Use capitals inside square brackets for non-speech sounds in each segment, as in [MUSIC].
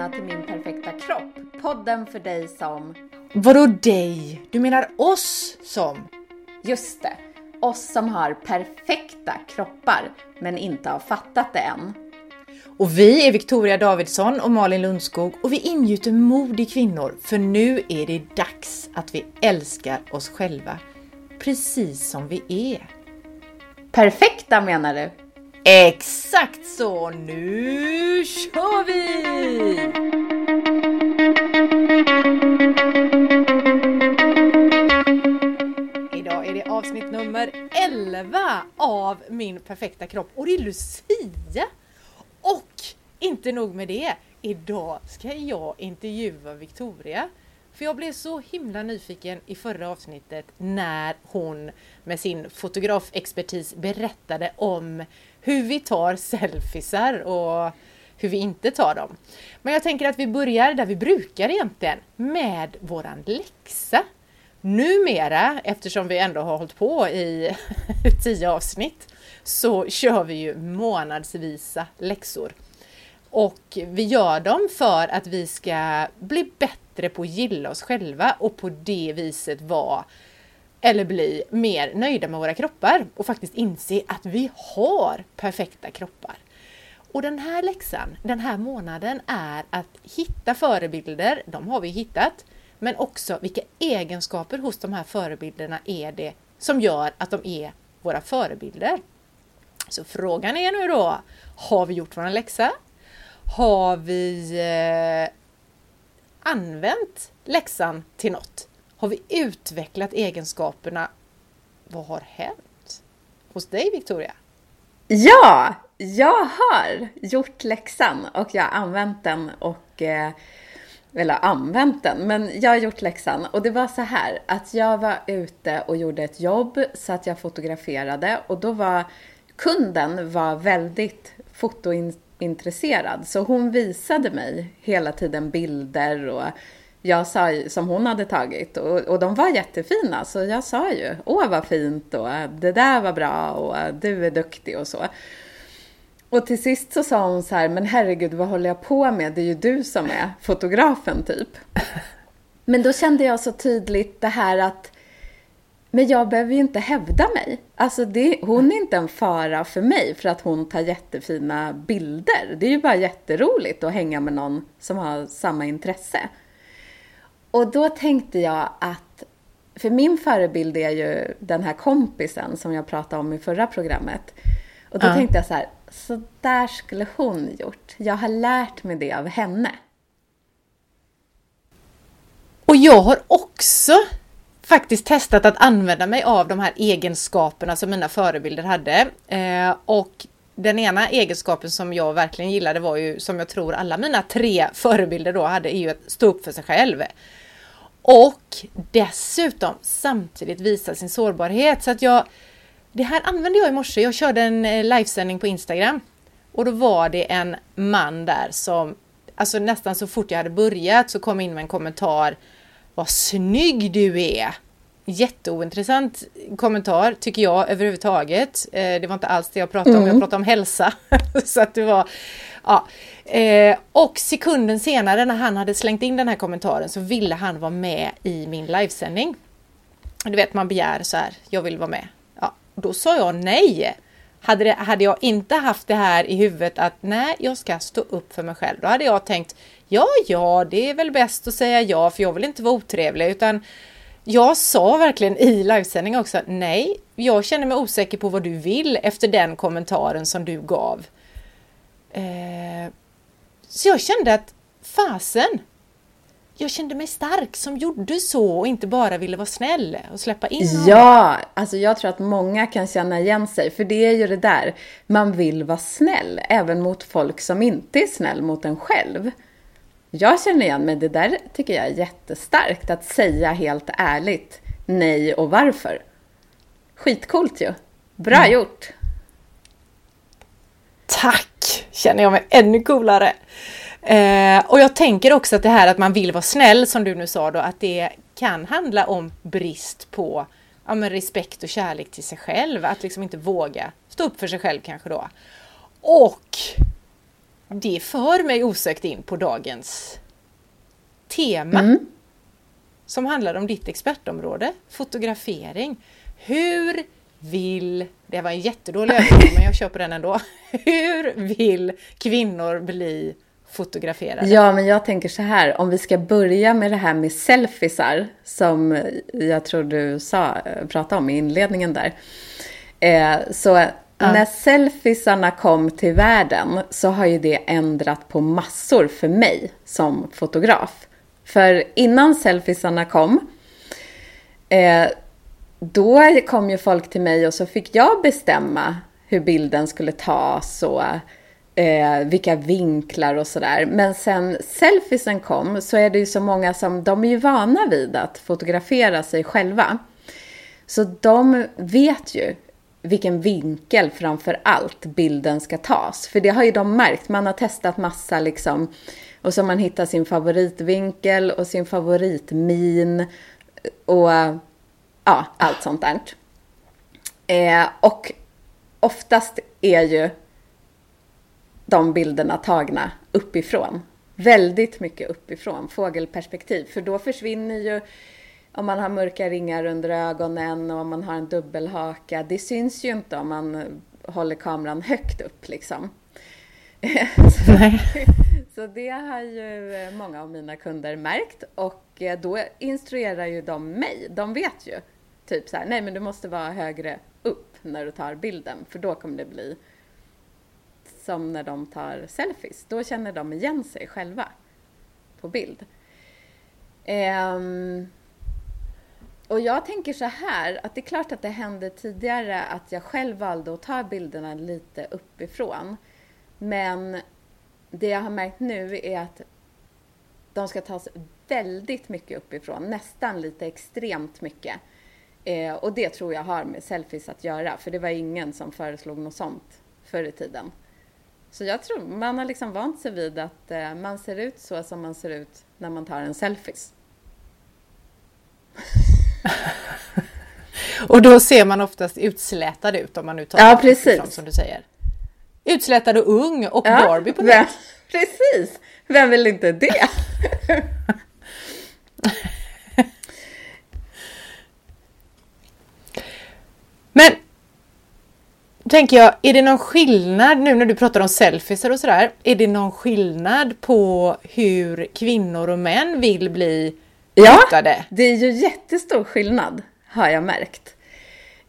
välkomna till Min perfekta kropp. Podden för dig som... Vadå dig? Du menar oss som? Just det, oss som har perfekta kroppar men inte har fattat det än. Och vi är Victoria Davidsson och Malin Lundskog och vi ingjuter mod i kvinnor för nu är det dags att vi älskar oss själva precis som vi är. Perfekta menar du? Exakt så! Nu kör vi! Idag är det avsnitt nummer 11 av Min perfekta kropp och det är Lucia! Och inte nog med det, idag ska jag intervjua Victoria. För jag blev så himla nyfiken i förra avsnittet när hon med sin fotografexpertis berättade om hur vi tar selfiesar och hur vi inte tar dem. Men jag tänker att vi börjar där vi brukar egentligen, med våran läxa. Numera, eftersom vi ändå har hållit på i [LAUGHS] tio avsnitt, så kör vi ju månadsvisa läxor. Och vi gör dem för att vi ska bli bättre på att gilla oss själva och på det viset vara eller bli mer nöjda med våra kroppar och faktiskt inse att vi har perfekta kroppar. Och den här läxan, den här månaden, är att hitta förebilder, de har vi hittat, men också vilka egenskaper hos de här förebilderna är det som gör att de är våra förebilder. Så frågan är nu då, har vi gjort vår läxa? Har vi eh, använt läxan till något? Har vi utvecklat egenskaperna? Vad har hänt? Hos dig Victoria? Ja, jag har gjort läxan och jag har använt den och eh, eller använt den, men jag har gjort läxan. Och det var så här att jag var ute och gjorde ett jobb så att jag fotograferade och då var kunden var väldigt fotointresserad så hon visade mig hela tiden bilder och jag sa, som hon hade tagit och, och de var jättefina så jag sa ju åh vad fint och det där var bra och du är duktig och så. Och till sist så sa hon så här, men herregud vad håller jag på med? Det är ju du som är fotografen typ. [LAUGHS] Men då kände jag så tydligt det här att men jag behöver ju inte hävda mig. Alltså det, hon är inte en fara för mig för att hon tar jättefina bilder. Det är ju bara jätteroligt att hänga med någon som har samma intresse. Och då tänkte jag att, för min förebild är ju den här kompisen som jag pratade om i förra programmet. Och då ja. tänkte jag så här, så där skulle hon gjort. Jag har lärt mig det av henne. Och jag har också faktiskt testat att använda mig av de här egenskaperna som mina förebilder hade. Eh, och den ena egenskapen som jag verkligen gillade var ju, som jag tror alla mina tre förebilder då hade, är ju att stå upp för sig själv. Och dessutom samtidigt visa sin sårbarhet. Så att jag, det här använde jag i morse. Jag körde en eh, livesändning på Instagram. Och då var det en man där som, alltså nästan så fort jag hade börjat så kom in med en kommentar. Vad snygg du är! Jätteointressant kommentar tycker jag överhuvudtaget. Eh, det var inte alls det jag pratade om, mm. jag pratade om hälsa. [LAUGHS] så att det var, ja. Eh, och sekunden senare när han hade slängt in den här kommentaren så ville han vara med i min livesändning. Du vet man begär så här, jag vill vara med. Ja, då sa jag nej. Hade, det, hade jag inte haft det här i huvudet att nej, jag ska stå upp för mig själv. Då hade jag tänkt, ja, ja, det är väl bäst att säga ja, för jag vill inte vara otrevlig, utan jag sa verkligen i livesändning också, nej, jag känner mig osäker på vad du vill efter den kommentaren som du gav. Eh, så jag kände att fasen, jag kände mig stark som gjorde så och inte bara ville vara snäll och släppa in honom. Ja, alltså jag tror att många kan känna igen sig, för det är ju det där, man vill vara snäll, även mot folk som inte är snäll mot en själv. Jag känner igen mig, det där tycker jag är jättestarkt, att säga helt ärligt nej och varför. Skitcoolt ju. Bra mm. gjort! Tack! Känner jag mig ännu coolare. Eh, och jag tänker också att det här att man vill vara snäll, som du nu sa då, att det kan handla om brist på ja, men respekt och kärlek till sig själv. Att liksom inte våga stå upp för sig själv kanske då. Och det för mig osökt in på dagens tema. Mm. Som handlar om ditt expertområde, fotografering. Hur vill, det var en jättedålig övergång men jag på den ändå. [LAUGHS] Hur vill kvinnor bli fotograferade? Ja, men jag tänker så här, om vi ska börja med det här med selfiesar, som jag tror du sa, pratade om i inledningen där. Eh, så ja. när selfiesarna kom till världen så har ju det ändrat på massor för mig som fotograf. För innan selfiesarna kom, eh, då kom ju folk till mig och så fick jag bestämma hur bilden skulle tas och eh, vilka vinklar och sådär. Men sen selfiesen kom så är det ju så många som, de är ju vana vid att fotografera sig själva. Så de vet ju vilken vinkel framför allt bilden ska tas. För det har ju de märkt, man har testat massa liksom. Och så har man hittat sin favoritvinkel och sin favoritmin och ja, allt sånt där. Eh, och oftast är ju de bilderna tagna uppifrån. Väldigt mycket uppifrån, fågelperspektiv. För då försvinner ju, om man har mörka ringar under ögonen och om man har en dubbelhaka, det syns ju inte om man håller kameran högt upp liksom. [LAUGHS] så, [LAUGHS] så det har ju många av mina kunder märkt och då instruerar ju de mig. De vet ju typ så här, nej men du måste vara högre upp när du tar bilden för då kommer det bli som när de tar selfies. Då känner de igen sig själva på bild. Um, och jag tänker så här, att det är klart att det hände tidigare att jag själv valde att ta bilderna lite uppifrån. Men det jag har märkt nu är att de ska tas väldigt mycket uppifrån, nästan lite extremt mycket. Eh, och det tror jag har med selfies att göra, för det var ingen som föreslog något sånt förr i tiden. Så jag tror man har liksom vant sig vid att eh, man ser ut så som man ser ut när man tar en selfies. [LAUGHS] [LAUGHS] och då ser man oftast utslätad ut om man nu tar ja, precis. Ifrån, som du säger. Utslätad och ung och ja, Barbie på det. [LAUGHS] Precis! Vem vill inte det? [LAUGHS] Men tänker jag, är det någon skillnad nu när du pratar om selfies och sådär? Är det någon skillnad på hur kvinnor och män vill bli ja, fotade? det är ju jättestor skillnad har jag märkt.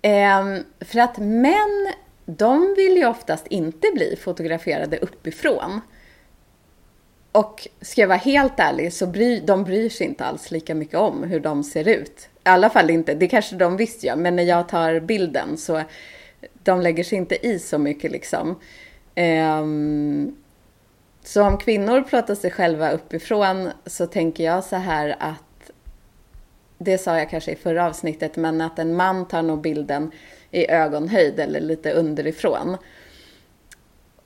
Ehm, för att män, de vill ju oftast inte bli fotograferade uppifrån. Och ska jag vara helt ärlig så bry, de bryr sig inte alls lika mycket om hur de ser ut. I alla fall inte, det kanske de visst gör, men när jag tar bilden så de lägger sig inte i så mycket liksom. Um, så om kvinnor plåtar sig själva uppifrån så tänker jag så här att det sa jag kanske i förra avsnittet, men att en man tar nog bilden i ögonhöjd eller lite underifrån.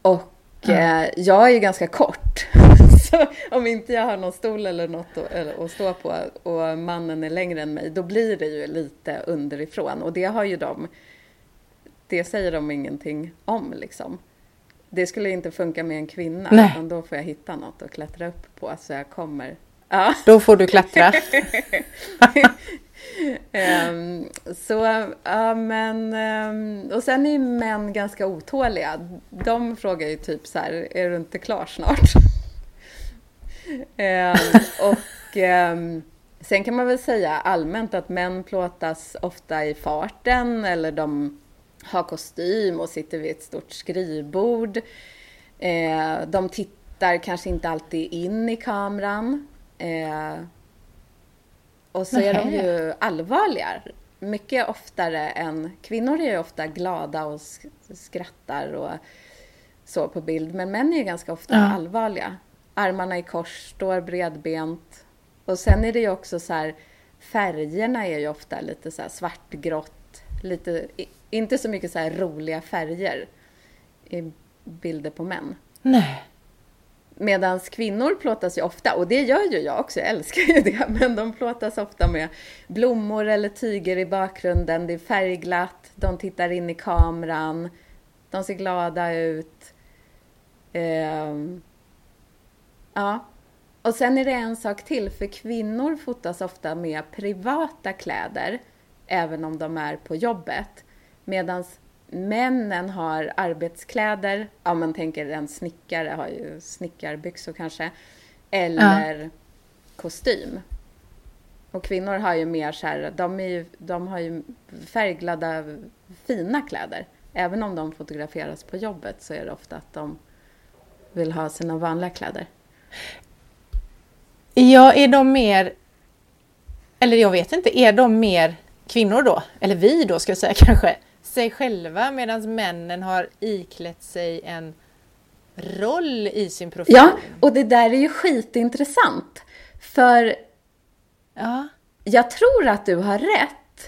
Och mm. eh, jag är ju ganska kort. [LAUGHS] Så om inte jag har någon stol eller något att, att stå på och mannen är längre än mig, då blir det ju lite underifrån. Och det har ju de, det säger de ingenting om liksom. Det skulle inte funka med en kvinna, Nej. utan då får jag hitta något att klättra upp på så jag kommer. Ja. Då får du klättra. um, [LAUGHS] så, ja men, um, och sen är ju män ganska otåliga. De frågar ju typ så här, är du inte klar snart? [LAUGHS] eh, och sen kan man väl säga allmänt att män plåtas ofta i farten eller de har kostym och sitter vid ett stort skrivbord. Eh, de tittar kanske inte alltid in i kameran. Eh, och så är de ju allvarliga. Mycket oftare än... Kvinnor är ju ofta glada och skrattar och så på bild. Men män är ju ganska ofta ja. allvarliga armarna i kors, står bredbent. Och sen är det ju också så här, färgerna är ju ofta lite så här svartgrått, lite, inte så mycket så här roliga färger i bilder på män. Nej. Medan kvinnor plåtas ju ofta, och det gör ju jag också, jag älskar ju [LAUGHS] det, men de plåtas ofta med blommor eller tyger i bakgrunden, det är färgglatt, de tittar in i kameran, de ser glada ut. Ehm, ja. Och sen är det en sak till, för kvinnor fotas ofta med privata kläder, även om de är på jobbet. Medan männen har arbetskläder, ja man tänker en snickare har ju snickarbyxor kanske, eller ja. kostym. Och kvinnor har ju mer så här, de, är ju, de har ju färgglada fina kläder. Även om de fotograferas på jobbet så är det ofta att de vill ha sina vanliga kläder. Ja, är de mer... Eller jag vet inte, är de mer kvinnor då? Eller vi då ska jag säga [LAUGHS] kanske. Sig själva medan männen har iklätt sig en roll i sin profil. Ja, och det där är ju skitintressant. För ja. jag tror att du har rätt.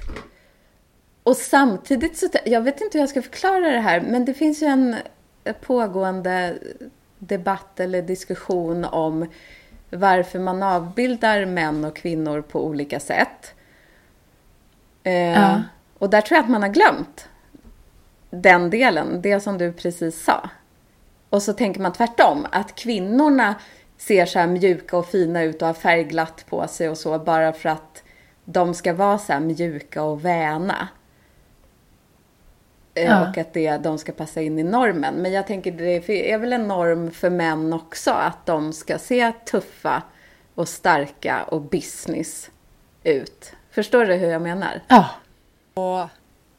Och samtidigt så, jag vet inte hur jag ska förklara det här, men det finns ju en pågående debatt eller diskussion om varför man avbildar män och kvinnor på olika sätt. Eh, ja. Och där tror jag att man har glömt den delen, det som du precis sa. Och så tänker man tvärtom, att kvinnorna ser så här mjuka och fina ut och har färgglatt på sig och så bara för att de ska vara så här mjuka och väna. Eh, ja. Och att det, de ska passa in i normen. Men jag tänker det är väl en norm för män också att de ska se tuffa och starka och business ut. Förstår du hur jag menar? Ja. Och,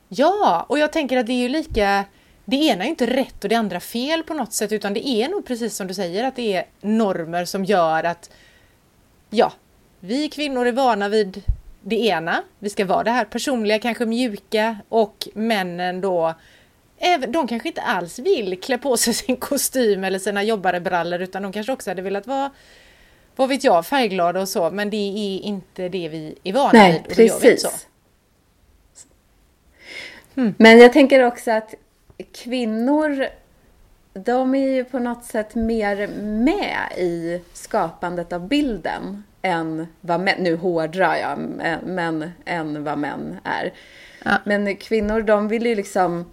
ja, och jag tänker att det är ju lika det ena är inte rätt och det andra fel på något sätt utan det är nog precis som du säger att det är normer som gör att ja, vi kvinnor är vana vid det ena, vi ska vara det här personliga, kanske mjuka och männen då de kanske inte alls vill klä på sig sin kostym eller sina jobbarebrallor utan de kanske också hade velat vara vad vet jag, färgglada och så men det är inte det vi är vana Nej, vid. Och precis. så. Hmm. Men jag tänker också att kvinnor de är ju på något sätt mer med i skapandet av bilden än vad män, nu hårdrar jag, men än vad män är. Ja. Men kvinnor de vill ju liksom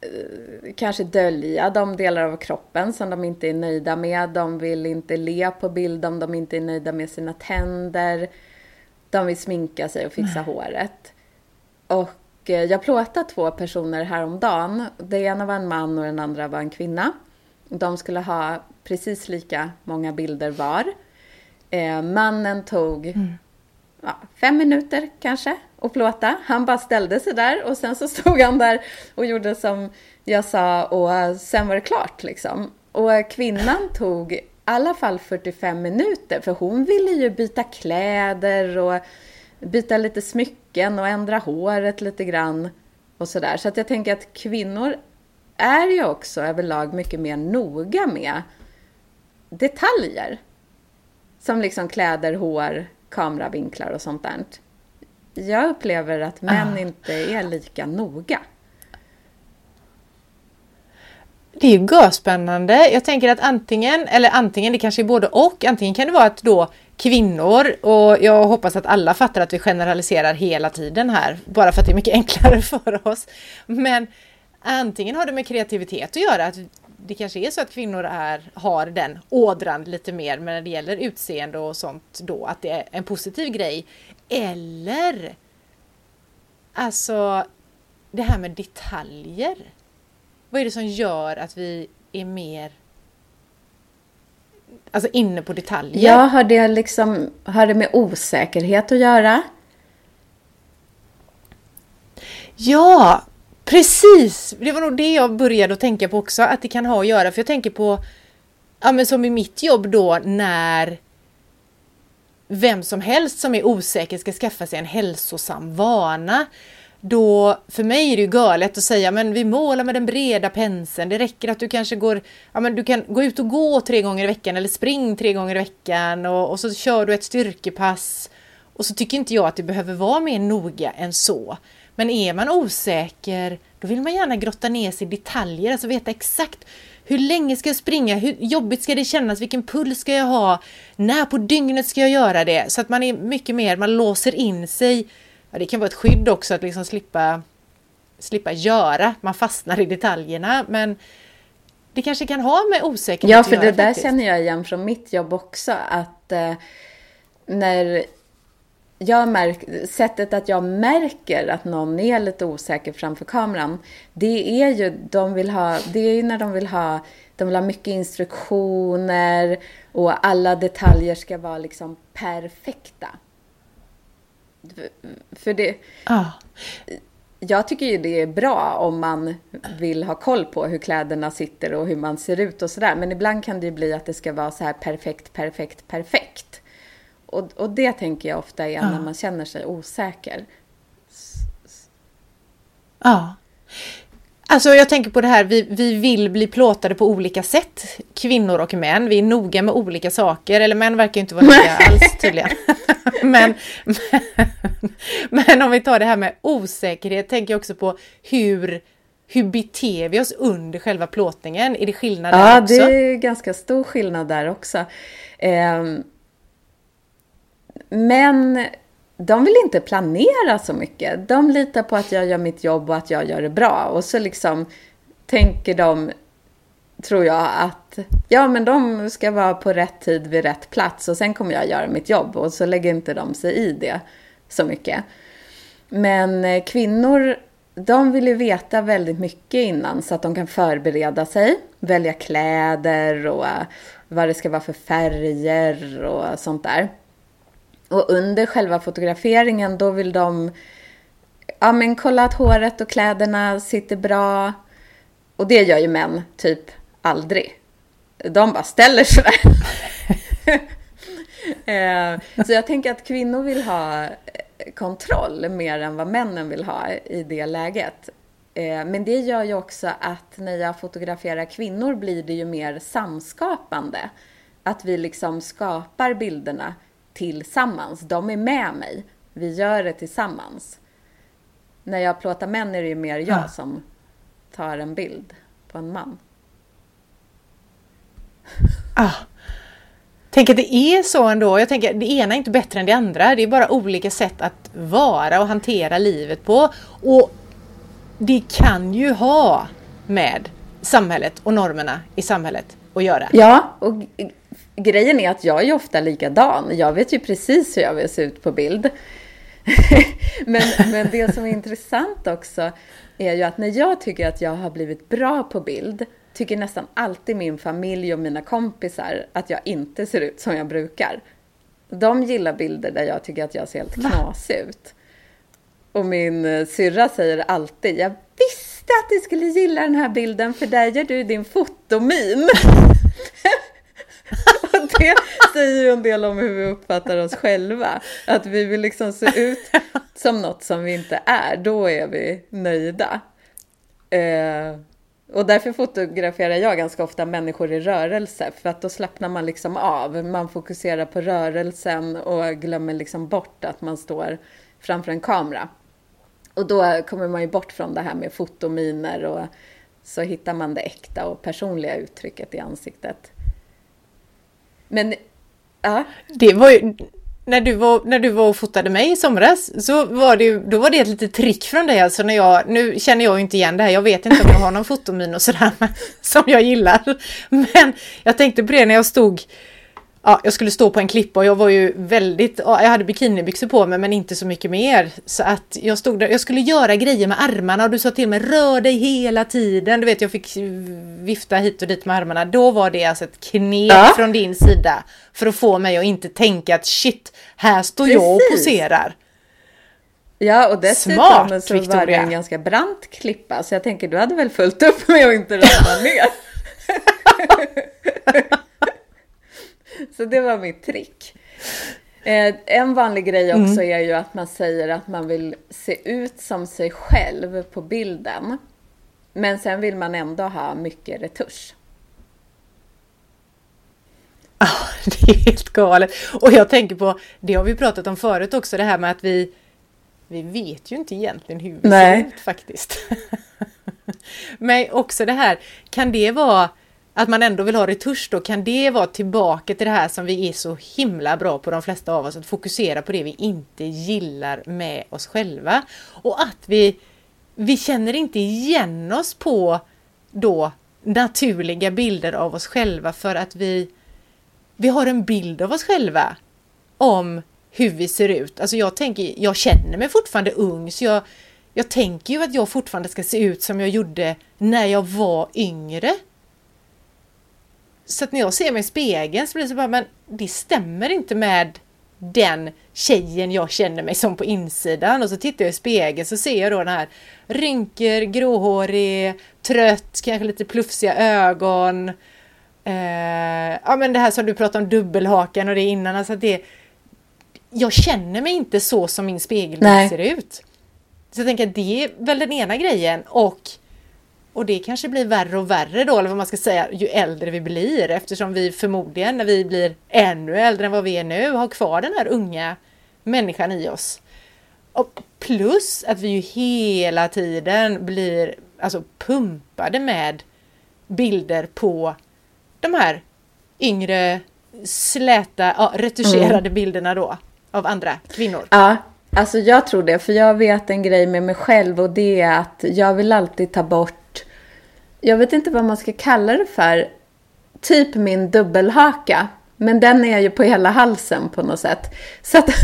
eh, kanske dölja de delar av kroppen som de inte är nöjda med. De vill inte le på bild om de inte är nöjda med sina tänder. De vill sminka sig och fixa Nej. håret. Och eh, jag plåtade två personer häromdagen. Det ena var en man och den andra var en kvinna. De skulle ha precis lika många bilder var. Eh, mannen tog mm. ja, fem minuter kanske att plåta. Han bara ställde sig där och sen så [LAUGHS] stod han där och gjorde som jag sa och sen var det klart liksom. Och kvinnan tog i alla fall 45 minuter för hon ville ju byta kläder och byta lite smycken och ändra håret lite grann och sådär. Så att jag tänker att kvinnor är ju också överlag mycket mer noga med detaljer. Som liksom kläder, hår, kameravinklar och sånt där. Jag upplever att män ah. inte är lika noga. Det är ju görspännande. Jag tänker att antingen, eller antingen, det kanske är både och, antingen kan det vara att då kvinnor, och jag hoppas att alla fattar att vi generaliserar hela tiden här, bara för att det är mycket [LAUGHS] enklare för oss. Men antingen har det med kreativitet att göra, att det kanske är så att kvinnor är, har den ådran lite mer men när det gäller utseende och sånt då att det är en positiv grej. Eller alltså det här med detaljer. Vad är det som gör att vi är mer alltså inne på detaljer? Ja, har det liksom har det med osäkerhet att göra? Ja, Precis! Det var nog det jag började att tänka på också, att det kan ha att göra. För jag tänker på, ja men som i mitt jobb då, när vem som helst som är osäker ska skaffa sig en hälsosam vana. Då, för mig är det ju galet att säga, men vi målar med den breda penseln. Det räcker att du kanske går, ja men du kan gå ut och gå tre gånger i veckan eller spring tre gånger i veckan och, och så kör du ett styrkepass. Och så tycker inte jag att det behöver vara mer noga än så. Men är man osäker, då vill man gärna grotta ner sig i detaljer, alltså veta exakt hur länge ska jag springa? Hur jobbigt ska det kännas? Vilken puls ska jag ha? När på dygnet ska jag göra det? Så att man är mycket mer, man låser in sig. Ja, det kan vara ett skydd också att liksom slippa, slippa göra. Man fastnar i detaljerna. Men det kanske kan ha med osäkerhet Ja, för att det göra, där faktiskt. känner jag igen från mitt jobb också. Att eh, när jag märk, sättet att jag märker att någon är lite osäker framför kameran, det är ju, de vill ha, det är ju när de vill ha, de vill ha mycket instruktioner och alla detaljer ska vara liksom perfekta. För det, Ja. jag tycker ju det är bra om man vill ha koll på hur kläderna sitter och hur man ser ut och sådär. Men ibland kan det ju bli att det ska vara så här perfekt, perfekt, perfekt. Och, och det tänker jag ofta är när man känner sig osäker. Ja. Alltså jag tänker på det här, vi, vi vill bli plåtade på olika sätt, kvinnor och män. Vi är noga med olika saker, eller män verkar inte vara lika [LAUGHS] alls tydligen. [LAUGHS] men, men, men om vi tar det här med osäkerhet, tänker jag också på hur, hur beter vi oss under själva plåtningen? Är det skillnad där Ja, också? det är ganska stor skillnad där också. Ehm, men de vill inte planera så mycket. De litar på att jag gör mitt jobb och att jag gör det bra. Och så liksom tänker de, tror jag, att ja, men de ska vara på rätt tid vid rätt plats och sen kommer jag göra mitt jobb. Och så lägger inte de sig i det så mycket. Men eh, kvinnor, de vill ju veta väldigt mycket innan så att de kan förbereda sig, välja kläder och eh, vad det ska vara för färger och sånt där. Och under själva fotograferingen då vill de ja, men kolla att håret och kläderna sitter bra. Och det gör ju män typ aldrig. De bara ställer sig där. [LAUGHS] Eh, så jag tänker att kvinnor vill ha eh, kontroll mer än vad männen vill ha i det läget. Eh, men det gör ju också att när jag fotograferar kvinnor blir det ju mer samskapande. Att vi liksom skapar bilderna tillsammans. De är med mig. Vi gör det tillsammans. När jag plåtar män är det ju mer jag Ja. som tar en bild på en man. Ah. Tänk att det är så ändå. Jag tänker det ena är inte bättre än det andra. Det är bara olika sätt att vara och hantera livet på. Och det kan ju ha med samhället och normerna i samhället att göra. Ja, och grejen är att jag är ju ofta likadan. Jag vet ju precis hur jag vill se ut på bild. [LAUGHS] men, men det som är intressant också är ju att när jag tycker att jag har blivit bra på bild tycker nästan alltid min familj och mina kompisar att jag inte ser ut som jag brukar. De gillar bilder där jag tycker att jag ser helt knasig ut. Och min eh, syrra säger alltid, jag visste att du skulle gilla den här bilden för där gör du din fotomin. [LAUGHS] [LAUGHS] det [LAUGHS] säger ju en del om hur vi uppfattar oss själva. Att vi vill liksom se ut [LAUGHS] som något som vi inte är, då är vi nöjda. Eh, och därför fotograferar jag ganska ofta människor i rörelse, för att då slappnar man liksom av. Man fokuserar på rörelsen och glömmer liksom bort att man står framför en kamera. Och då kommer man ju bort från det här med fotominer och så hittar man det äkta och personliga uttrycket i ansiktet. Men, ja. Det var ju, när, du var, när du var och fotade mig i somras så var det ju, då var det ett litet trick från dig alltså när jag, nu känner jag ju inte igen det här, jag vet inte om jag har någon fotomin och sådär [LAUGHS] som jag gillar. Men jag tänkte på det när jag stod, ja jag skulle stå på en klippa och jag var ju väldigt, ja, jag hade bikinibyxor på mig men inte så mycket mer. Så att jag stod där, jag skulle göra grejer med armarna och du sa till mig rör dig hela tiden. Du vet jag fick vifta hit och dit med armarna. Då var det alltså ett knep Ja. från din sida för att få mig att inte tänka att shit, här står jag och Precis. poserar. Ja, och dessutom Smart, så var det Victoria. en ganska brant klippa, så jag tänker du hade väl fullt upp med att inte ramla ner. [LAUGHS] så det var mitt trick. Eh, en vanlig grej också är ju att man säger att man vill se ut som sig själv på bilden. Men sen vill man ändå ha mycket retusch. Ja, [LAUGHS] det är helt galet. Och jag tänker på, det har vi pratat om förut också, det här med att vi vi vet ju inte egentligen hur vi Nej. ser ut faktiskt. [LAUGHS] Men också det här, kan det vara att man ändå vill ha retusch då, kan det vara tillbaka till det här som vi är så himla bra på de flesta av oss, att fokusera på det vi inte gillar med oss själva. Och att vi, vi känner inte igen oss på då naturliga bilder av oss själva för att vi, vi har en bild av oss själva om hur vi ser ut. Alltså jag tänker, jag känner mig fortfarande ung så jag, jag tänker ju att jag fortfarande ska se ut som jag gjorde när jag var yngre. Så att när jag ser mig i spegeln så blir det så bara, men det stämmer inte med den tjejen jag känner mig som på insidan och så tittar jag i spegeln så ser jag då den här rynkor, gråhårig, trött, kanske lite plufsiga ögon. Eh, ja men det här som du pratade om dubbelhakan och det innan, alltså det jag känner mig inte så som min spegel ser ut. Så jag tänker att det är väl den ena grejen och och det kanske blir värre och värre då, eller vad man ska säga, ju äldre vi blir eftersom vi förmodligen när vi blir ännu äldre än vad vi är nu har kvar den här unga människan i oss. Och plus att vi ju hela tiden blir alltså pumpade med bilder på de här yngre släta, ja, retuscherade mm. bilderna då av andra kvinnor. Ja, alltså jag tror det, för jag vet en grej med mig själv och det är att jag vill alltid ta bort jag vet inte vad man ska kalla det för, typ min dubbelhaka. Men den är ju på hela halsen på något sätt. Så att [LAUGHS]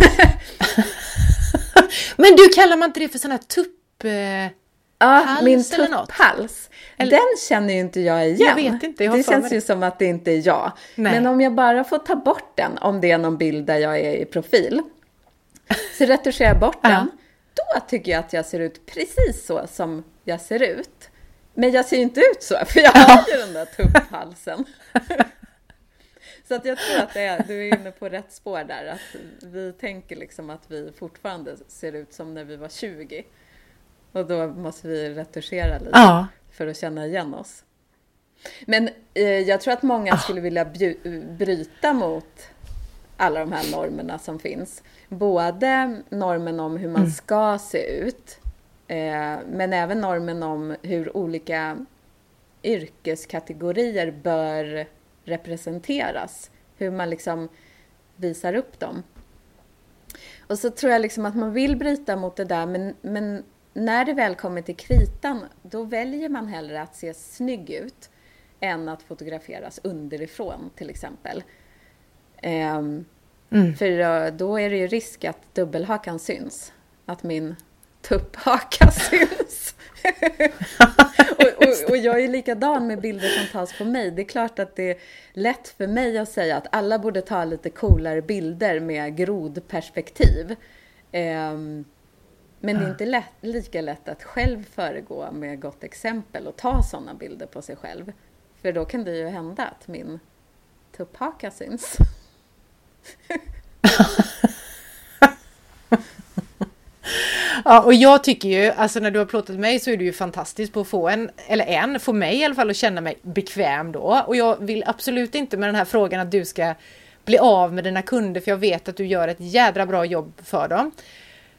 Men du, kallar man inte det för sån här tupp... Eh, ja, hals min tupphals. Eller... Den känner ju inte jag igen. Jag vet inte. Jag det känns ju som att det inte är jag. Nej. Men om jag bara får ta bort den, om det är någon bild där jag är i profil, [LAUGHS] så retuscherar jag bort den. Då tycker jag att jag ser ut precis så som jag ser ut. Men jag ser ju inte ut så, [LAUGHS] för jag har ju den där tupphalsen. [LAUGHS] Så att jag tror att det är, du är inne på rätt spår där, att vi tänker liksom att vi fortfarande ser ut som när vi var 20. Och då måste vi retuschera lite ja. för att känna igen oss. Men eh, jag tror att många skulle vilja bryta mot alla de här normerna som finns. Både normen om hur man mm. ska se ut, men även normen om hur olika yrkeskategorier bör representeras. Hur man liksom visar upp dem. Och så tror jag liksom att man vill bryta mot det där men, men när det väl kommer till kritan då väljer man hellre att se snygg ut än att fotograferas underifrån till exempel. Um, mm. För då är det ju risk att dubbelhakan syns. Att min tupphaka syns. [LAUGHS] och, och, och, jag är likadan med bilder som tas på mig. Det är klart att det är lätt för mig att säga att alla borde ta lite coolare bilder med grodperspektiv. Um, men det är inte lätt, lika lätt att själv föregå med gott exempel och ta sådana bilder på sig själv. För då kan det ju hända att min tupphaka syns. [LAUGHS] Ja, och jag tycker ju, alltså när du har plåtat mig så är du ju fantastisk på att få en, eller en, få mig i alla fall att känna mig bekväm då. Och jag vill absolut inte med den här frågan att du ska bli av med dina kunder för jag vet att du gör ett jädra bra jobb för dem.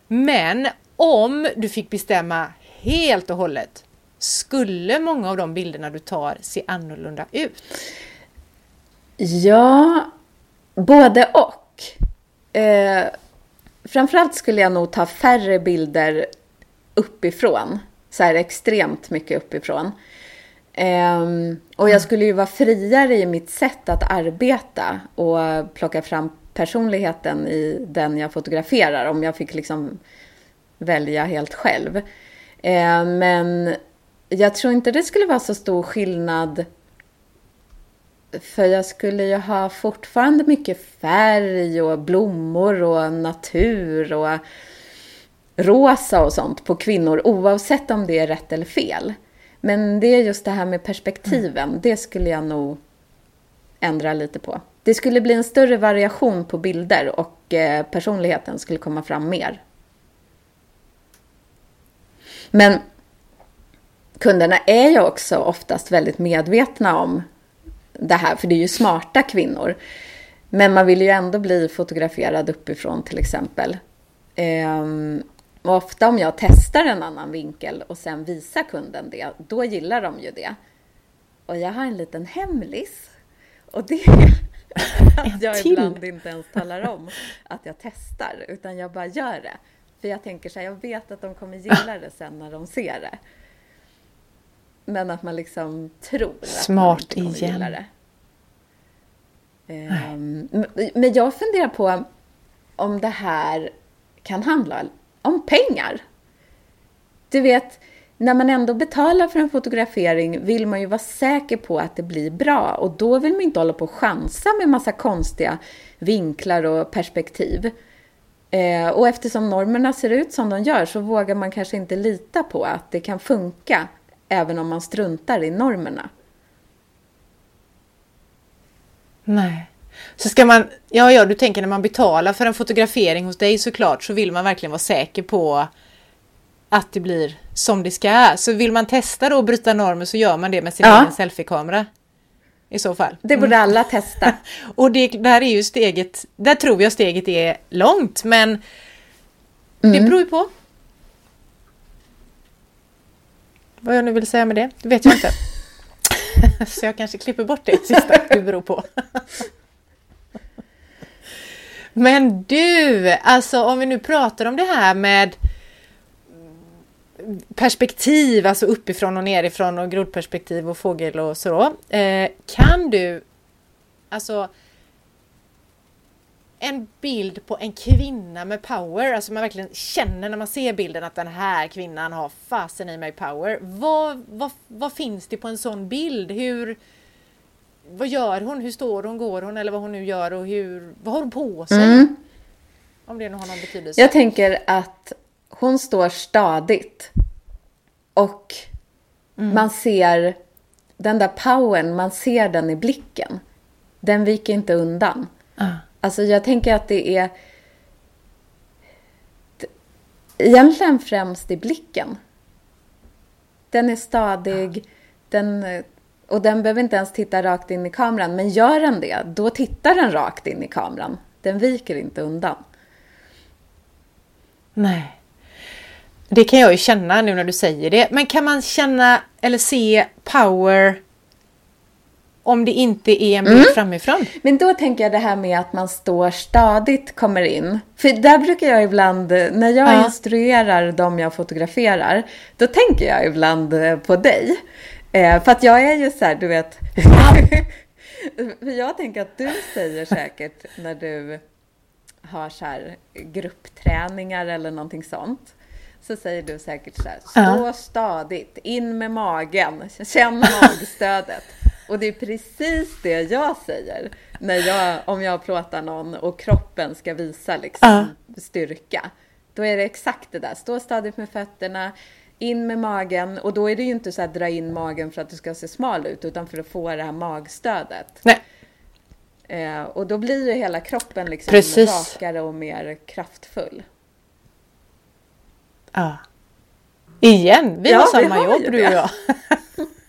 Men om du fick bestämma helt och hållet, skulle många av de bilderna du tar se annorlunda ut? Ja, både och. Eh, framförallt skulle jag nog ta färre bilder uppifrån. Så här extremt mycket uppifrån. Um, och jag skulle ju vara friare i mitt sätt att arbeta och plocka fram personligheten i den jag fotograferar om jag fick liksom välja helt själv. Uh, men jag tror inte det skulle vara så stor skillnad för jag skulle ju ha fortfarande mycket färg och blommor och natur och rosa och sånt på kvinnor oavsett om det är rätt eller fel. Men det är just det här med perspektiven, mm. det skulle jag nog ändra lite på. Det skulle bli en större variation på bilder och eh, personligheten skulle komma fram mer. Men kunderna är ju också oftast väldigt medvetna om det här, för det är ju smarta kvinnor. Men man vill ju ändå bli fotograferad uppifrån till exempel. Ehm, och ofta om jag testar en annan vinkel och sen visar kunden det, då gillar de ju det. Och jag har en liten hemlis. Och det är [LAUGHS] att jag [LAUGHS] ibland inte ens talar om att jag testar, utan jag bara gör det. För jag tänker så här, jag vet att de kommer gilla det sen när de ser det. Men att man liksom tror att Smart man inte kommer igen. gilla det. Ehm, men jag funderar på om det här kan handla om pengar. Du vet, när man ändå betalar för en fotografering vill man ju vara säker på att det blir bra och då vill man inte hålla på och chansa med massa konstiga vinklar och perspektiv. Eh, och eftersom normerna ser ut som de gör så vågar man kanske inte lita på att det kan funka även om man struntar i normerna. Nej. Så ska man, ja ja du tänker när man betalar för en fotografering hos dig såklart så vill man verkligen vara säker på att det blir som det ska. Så vill man testa då att bryta normer så gör man det med sin Ja. egen selfiekamera. I så fall. Det borde alla testa. [LAUGHS] Och det där är ju steget, där tror jag steget är långt men det Mm. beror ju på. Vad jag nu vill säga med det, det vet jag inte. [LAUGHS] Så jag kanske klipper bort det sista, det beror på. Men du, alltså om vi nu pratar om det här med perspektiv, alltså uppifrån och nerifrån och grodperspektiv och fågel och så. Eh, kan du, alltså en bild på en kvinna med power, alltså man verkligen känner när man ser bilden att den här kvinnan har fasen i mig power. Vad, vad, vad finns det på en sån bild? Hur, vad gör hon? Hur står hon? Går hon? Eller vad hon nu gör och hur, vad har hon på sig? Mm. Om det nu har någon betydelse. Jag tänker att hon står stadigt. Och man ser den där powern, man ser den i blicken. Den viker inte undan. Ah. Alltså jag tänker att det är egentligen främst i blicken. Den är stadig, den, och den behöver inte ens titta rakt in i kameran. Men gör den det, då tittar den rakt in i kameran. Den viker inte undan. Nej. Det kan jag ju känna nu när du säger det. Men kan man känna eller se power om det inte är en bild framifrån? Men då tänker jag det här med att man står stadigt kommer in. För där brukar jag ibland, när jag Ja. instruerar dem jag fotograferar, då tänker jag ibland eh, på dig. Eh, för att jag är ju så här, du vet. [LAUGHS] för jag tänker att du säger säkert när du har så här gruppträningar eller någonting sånt. Så säger du säkert så här, stå Ja. stadigt, in med magen, känn magstödet. Och det är precis det jag säger när jag, om jag plåtar någon och kroppen ska visa liksom styrka. Då är det exakt det där, stå stadigt med fötterna, in med magen och då är det ju inte så här dra in magen för att du ska se smal ut utan för att få det här magstödet. Nej. Eh, och då blir ju hela kroppen liksom Precis. rakare och mer kraftfull. Ja. Igen, vi Ja, har vi samma har jobb du och jag. [LAUGHS]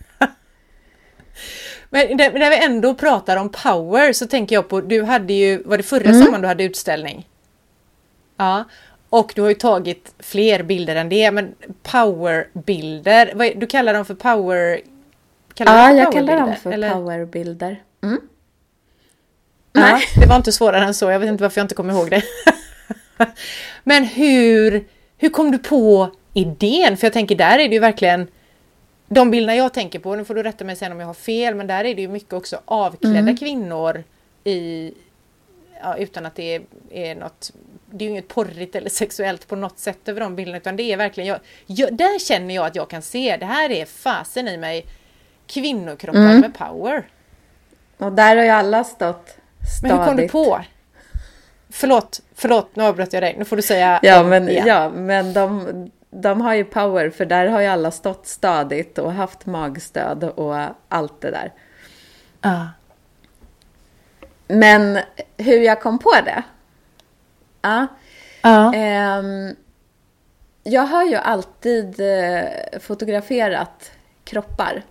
Men när vi ändå pratar om power så tänker jag på, du hade ju, var det förra Mm. sommaren du hade utställning? Ja. Och du har ju tagit fler bilder än det, men powerbilder, du kallar dem för power... Kallar Ja, jag kallar dem för eller? powerbilder. Mm. Ja, det var inte svårare än så. Jag vet inte varför jag inte kommer ihåg det. [LAUGHS] Men hur, hur kom du på idén? För jag tänker där är det ju verkligen de bilderna jag tänker på, nu får du rätta mig sen om jag har fel, men där är det ju mycket också avklädda kvinnor i, ja, utan att det är, är något, det är ju inget porrigt eller sexuellt på något sätt över de bilderna, utan det är verkligen, jag, jag, där känner jag att jag kan se, det här är fasen i mig, kvinnokroppar med power. Och där har ju alla stått stadigt. Men hur kom du på? Förlåt, förlåt, nu avbröt jag dig. Nu får du säga Ja, men, igen. ja, men de, de har ju power för där har ju alla stått stadigt och haft magstöd och allt det där. Ja. Men hur jag kom på det? Ja. Ja. Ehm, jag har ju alltid eh, fotograferat kroppar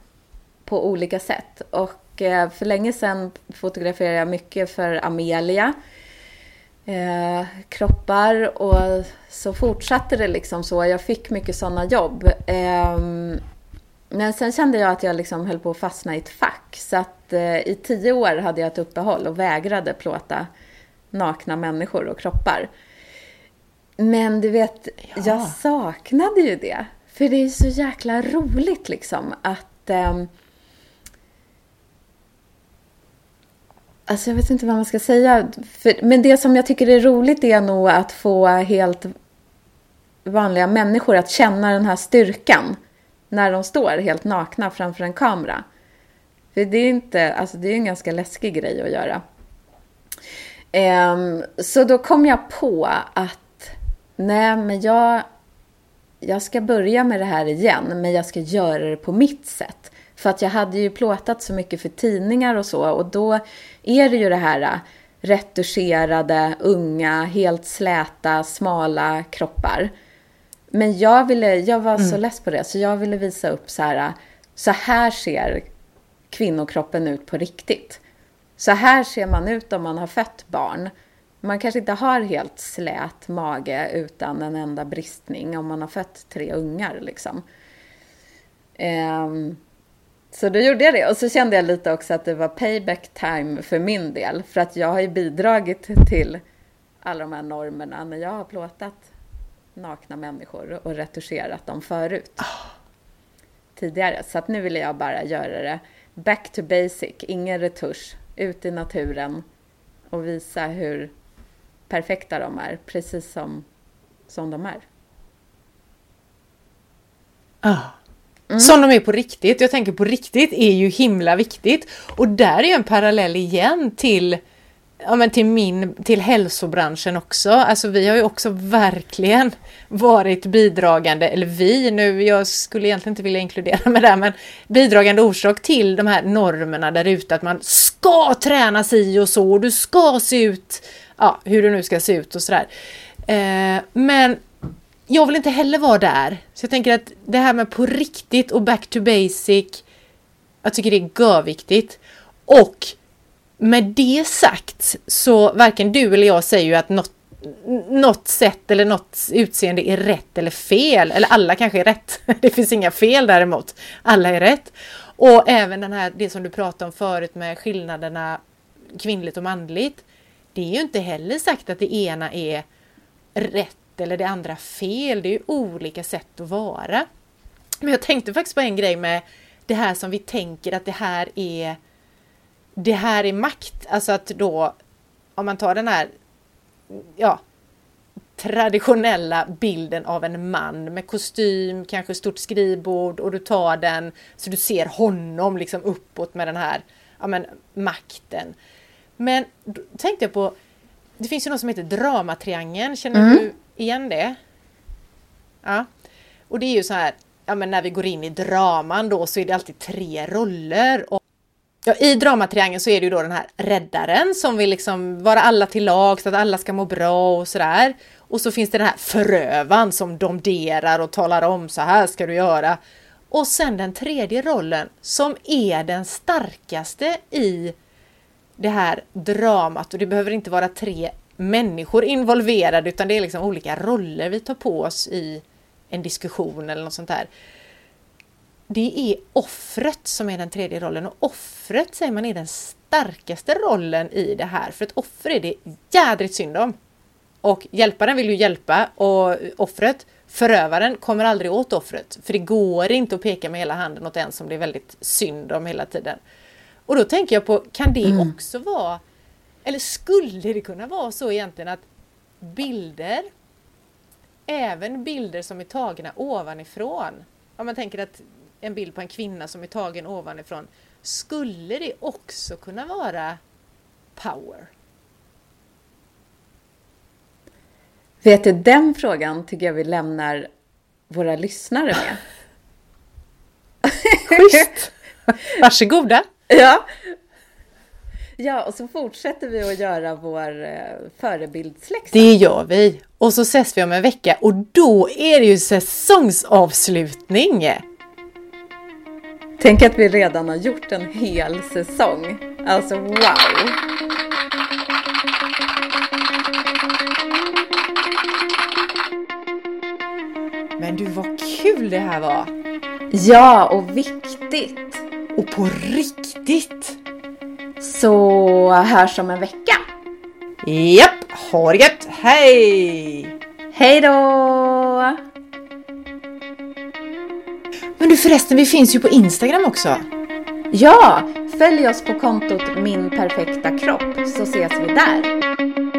på olika sätt. Och eh, för länge sedan fotograferade jag mycket för Amelia. Eh, kroppar och så fortsatte det liksom så. Jag fick mycket sådana jobb. Ehm, men sen kände jag att jag liksom höll på att fastna i ett fack. Så att eh, i tio år hade jag ett uppehåll och vägrade plåta nakna människor och kroppar. Men du vet, Ja. jag saknade ju det. För det är så jäkla roligt liksom att Alltså jag vet inte vad man ska säga. För, men det som jag tycker är roligt är nog att få helt vanliga människor att känna den här styrkan när de står helt nakna framför en kamera. För det är inte, alltså det är en ganska läskig grej att göra. Um, så då kom jag på att nej, men jag, jag ska börja med det här igen, men jag ska göra det på mitt sätt. För att jag hade ju plåtat så mycket för tidningar och så och då är det ju det här äh, retuscherade, unga, helt släta, smala kroppar. Men jag, ville, jag var mm. så less på det så jag ville visa upp så här, äh, så här ser kvinnokroppen ut på riktigt. Så här ser man ut om man har fött barn. Man kanske inte har helt slät mage utan en enda bristning om man har fött tre ungar liksom. Um, så då gjorde jag det och så kände jag lite också att det var payback time för min del. För att jag har ju bidragit till alla de här normerna när jag har plåtat nakna människor och retuscherat dem förut. Oh. Tidigare. Så att nu vill jag bara göra det back to basic, ingen retusch, ut i naturen och visa hur perfekta de är, precis som, som de är. Oh. Mm. Som de är på riktigt. Jag tänker på riktigt är ju himla viktigt. Och där är ju en parallell igen till ja, men till min, till hälsobranschen också. Alltså vi har ju också verkligen [LAUGHS] varit bidragande, eller vi nu, jag skulle egentligen inte vilja inkludera mig där, men bidragande orsak till de här normerna där ute att man ska träna si och så, och du ska se ut, ja, hur du nu ska se ut och sådär. Eh, men jag vill inte heller vara där. Så jag tänker att det här med på riktigt och back to basic, jag tycker det är görviktigt. Och med det sagt så varken du eller jag säger ju att något, något sätt eller något utseende är rätt eller fel. Eller alla kanske är rätt. [LAUGHS] Det finns inga fel däremot. Alla är rätt. Och även den här, det som du pratade om förut med skillnaderna kvinnligt och manligt. Det är ju inte heller sagt att det ena är rätt eller det andra fel. Det är ju olika sätt att vara. Men jag tänkte faktiskt på en grej med det här som vi tänker att det här är det här är makt. Alltså att då om man tar den här ja, traditionella bilden av en man med kostym, kanske stort skrivbord och du tar den så du ser honom liksom uppåt med den här ja, men, makten. Men då tänkte jag på, det finns ju något som heter dramatriangeln, känner mm. du igen det? Ja. Och det är ju så här, ja men när vi går in i draman då så är det alltid tre roller. Och Ja, I dramatriangeln så är det ju då den här räddaren som vill liksom vara alla till lag så att alla ska må bra och sådär. Och så finns det den här förövaren som domderar och talar om så här ska du göra. Och sen den tredje rollen som är den starkaste i det här dramat och det behöver inte vara tre människor involverade utan det är liksom olika roller vi tar på oss i en diskussion eller något sånt där. Det är offret som är den tredje rollen och offret säger man är den starkaste rollen i det här för ett offer är det jädrigt synd om. Och hjälparen vill ju hjälpa och offret, förövaren, kommer aldrig åt offret. För det går inte att peka med hela handen åt en som det är väldigt synd om hela tiden. Och då tänker jag på, kan det mm. också vara eller skulle det kunna vara så egentligen att bilder, även bilder som är tagna ovanifrån, om man tänker att en bild på en kvinna som är tagen ovanifrån, skulle det också kunna vara power? Vet du, den frågan tycker jag vi lämnar våra lyssnare med. [LAUGHS] Schysst! [LAUGHS] Varsågoda! Ja, Ja, och så fortsätter vi att göra vår eh, förebildsläxa. Det gör vi! Och så ses vi om en vecka och då är det ju säsongsavslutning! Tänk att vi redan har gjort en hel säsong. Alltså wow! Men du, vad kul det här var! Ja, och viktigt! Och på riktigt! Så hörs om en vecka. Japp, ha det gött. Hej! Hej då! Men du förresten, vi finns ju på Instagram också. Ja, följ oss på kontot Min Perfekta Kropp så ses vi där.